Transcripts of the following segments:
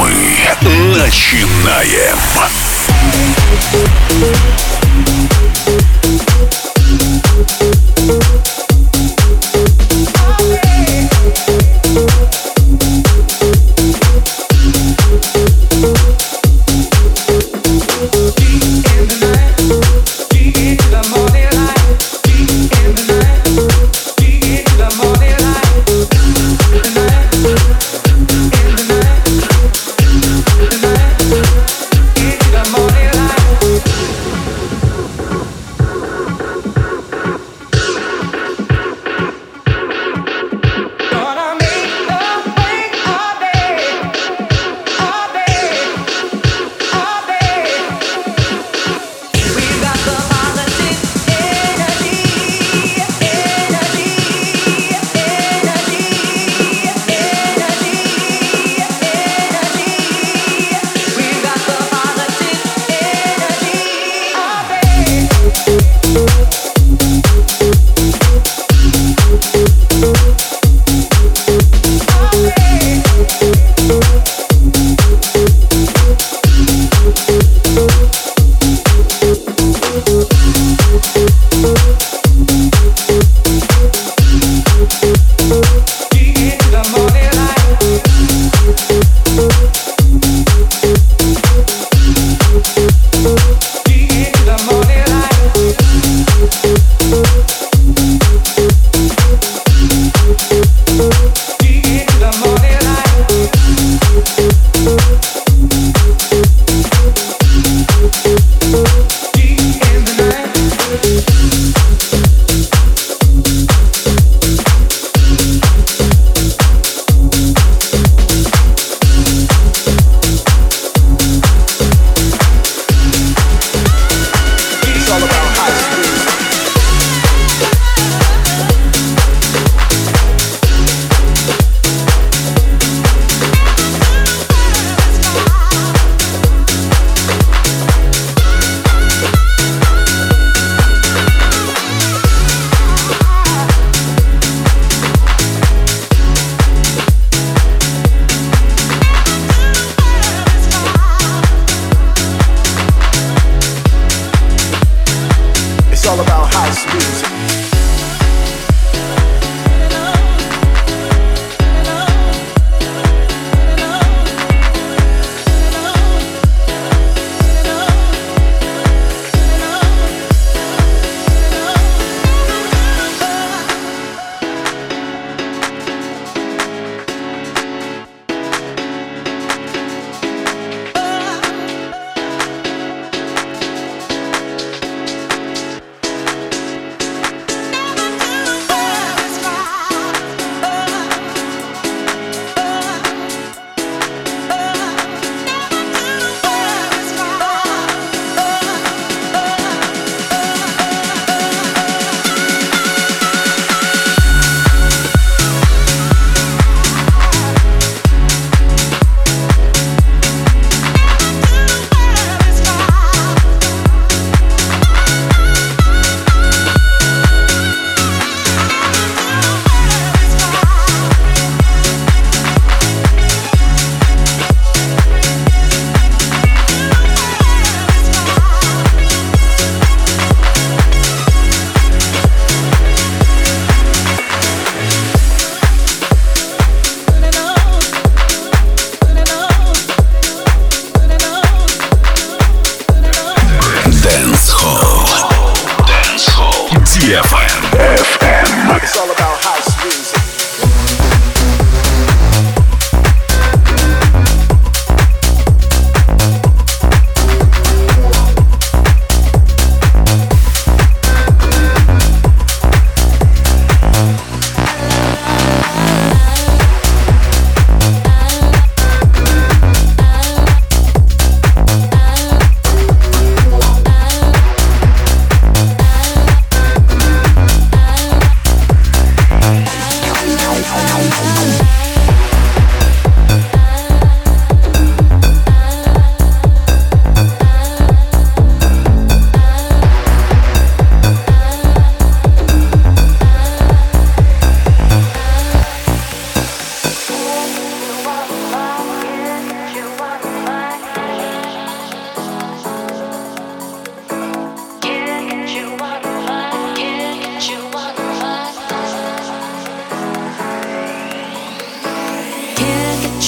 Мы начинаем.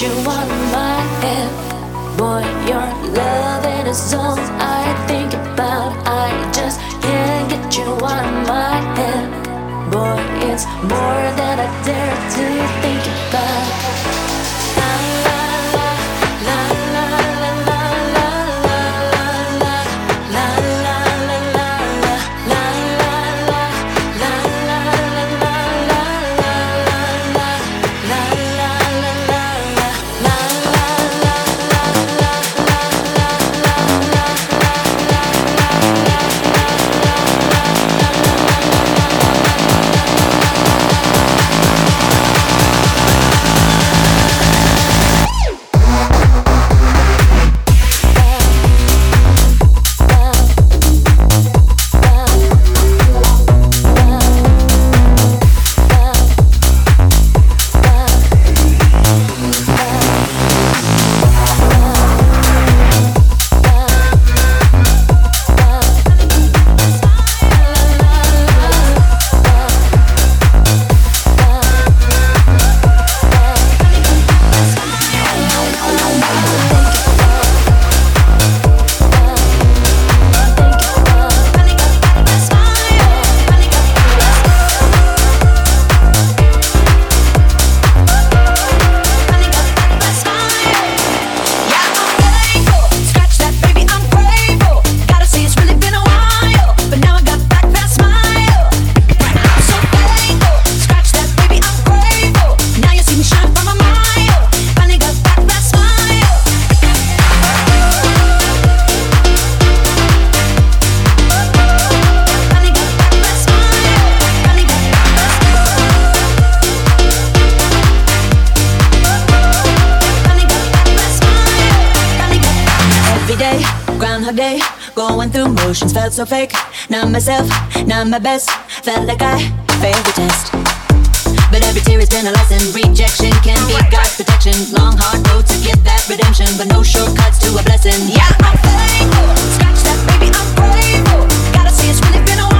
You're of my head. Boy, your loving is all I think about. I just can't get you out of my head. Boy, it's more than I dare to think about. felt so fake. Not myself, not my best. Felt like I failed the test. But every tear has been a lesson. Rejection can be God's protection. Long hard road to get that redemption, but no shortcuts to a blessing. Yeah, I'm thankful. Scratch that, baby, I'm grateful. Gotta see it's really been a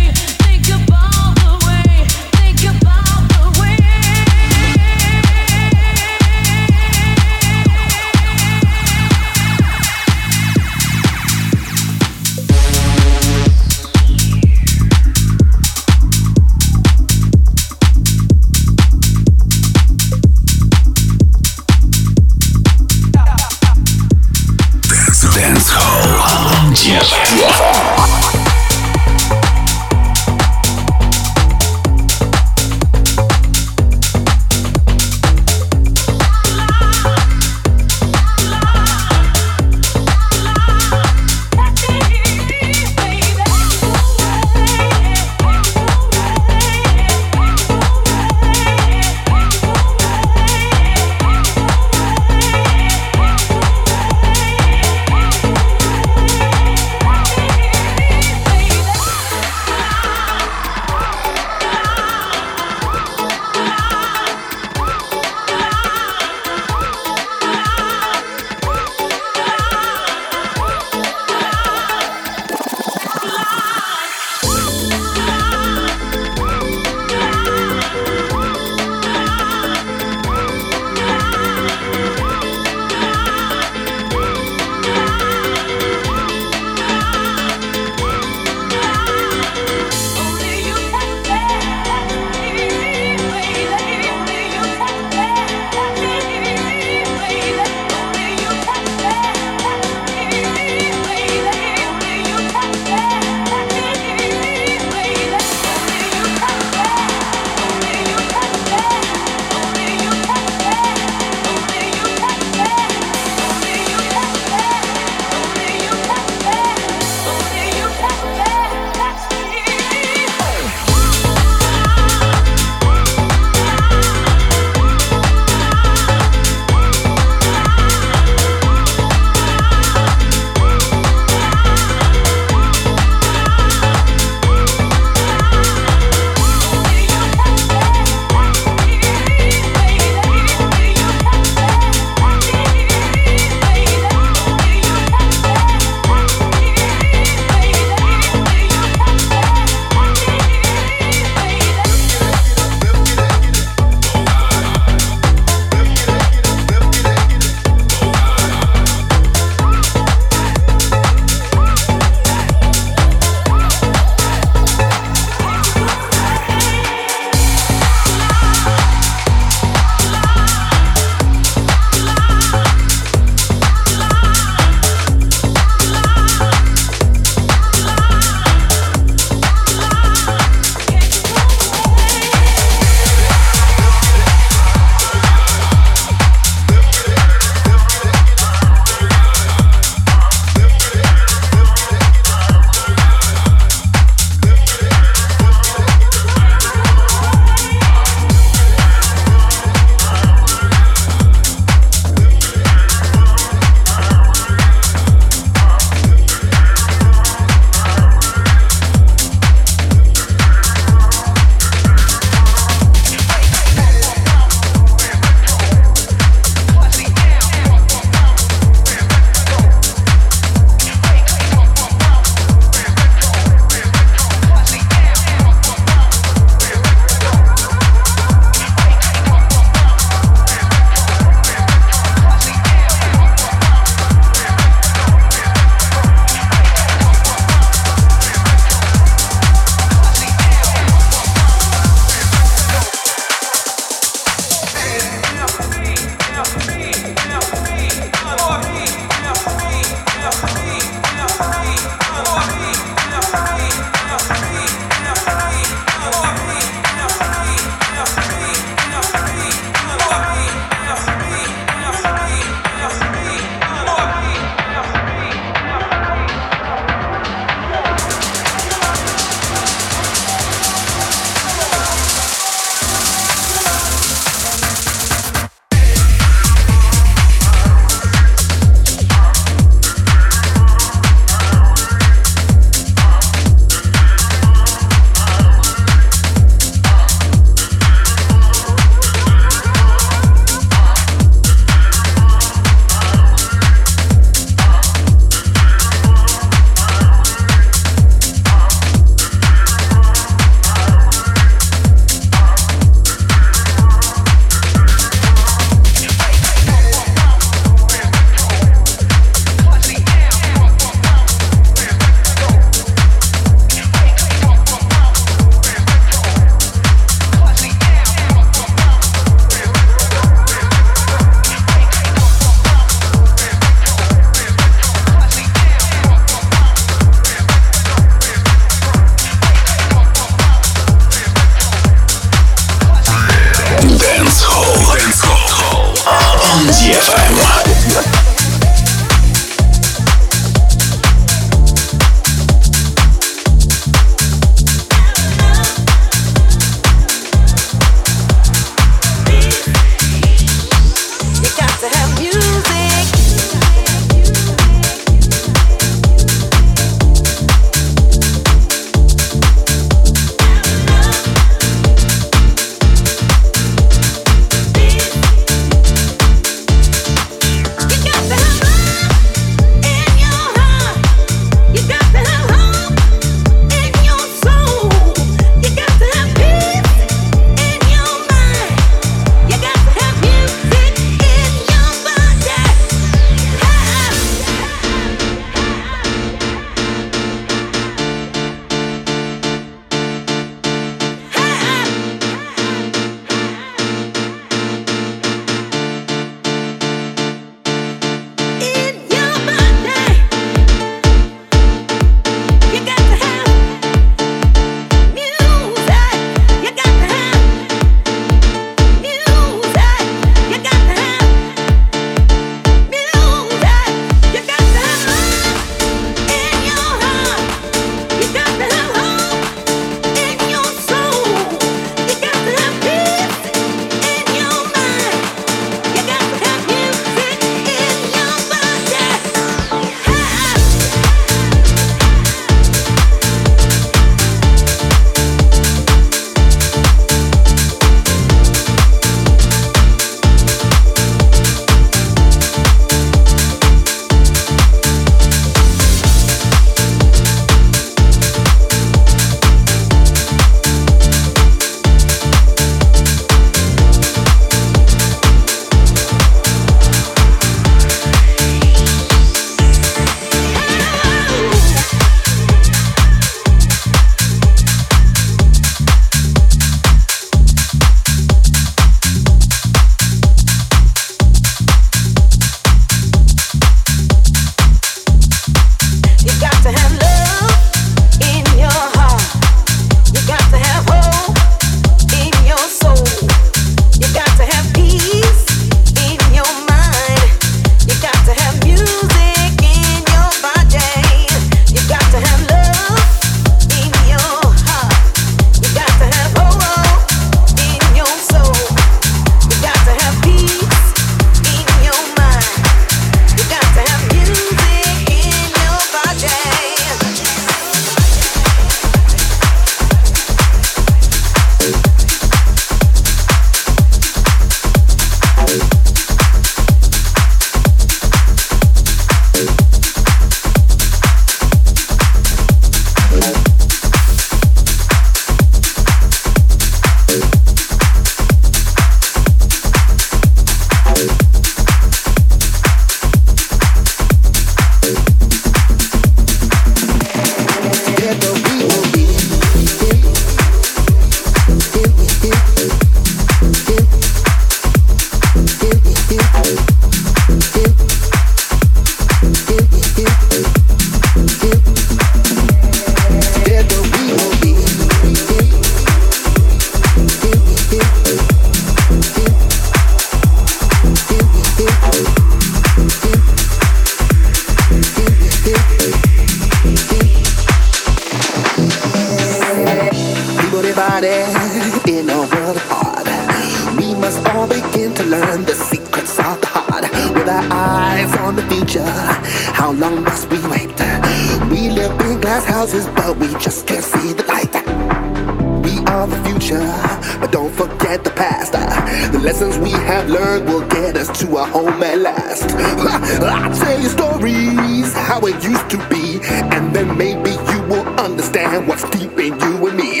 I'll tell you stories, how it used to be, and then maybe you will understand what's deep in you and me.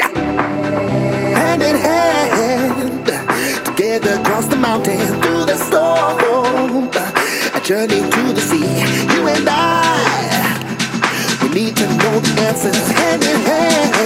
Hand in hand, together across the mountain, through the storm, a journey to the sea. You and I, we need to know the answers. Hand in hand,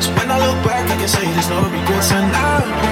So when I look back, I can say there's no regrets, and I.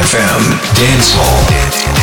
DFM Dance Hall.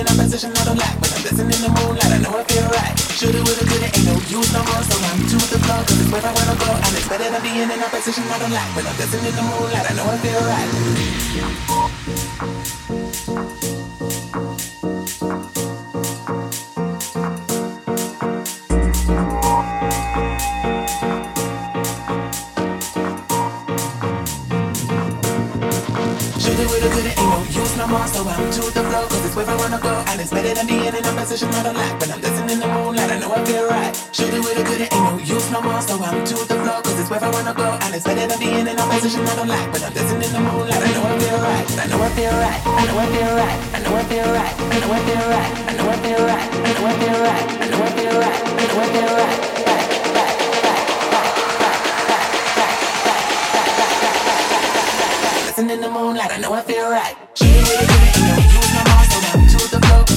In a position I don't like. When I'm dancing in the moonlight, I know I feel right. Shoulda, woulda, coulda, ain't no use no more. So I'm to the floor, cause it's where I wanna go. And it's better than being in a position I don't like. When I'm dancing in the moonlight, I know I feel right. Shoulda, woulda, coulda, ain't no use no more. So I'm to the floor, cause it's where I wanna go. It's better than being in a position I don't like. When I'm dancing in the moonlight, I know I feel right. Shoulda, woulda, coulda, ain't no use no more. So I'm to the floor, cause it's where I wanna go. And it's better than being in a position I don't like. When I'm dancing in the moonlight, I know I feel right. I know I feel right. I know I feel right. I know I feel right. I know I feel right. I know I feel right. I know I feel right. I know I feel right. I know I feel right. In the moonlight, I know I feel right. Shoulda, woulda, coulda, ain't no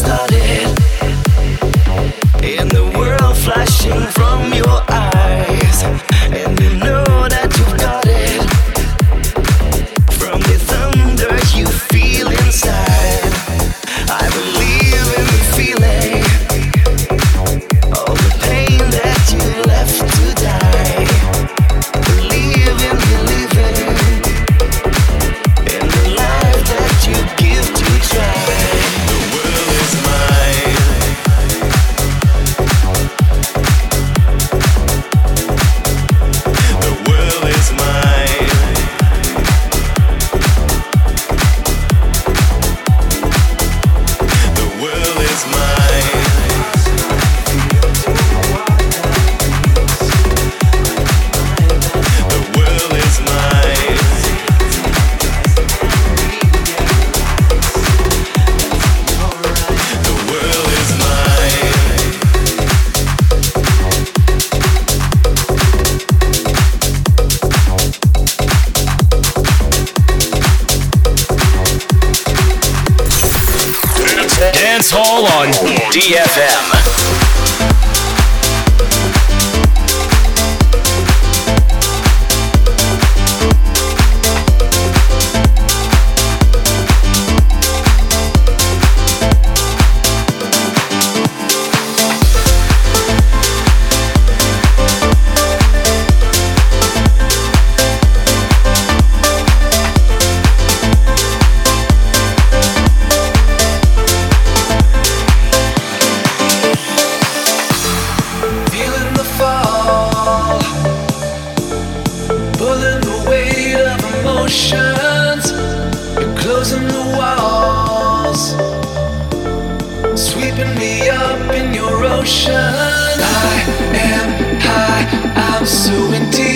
started. So into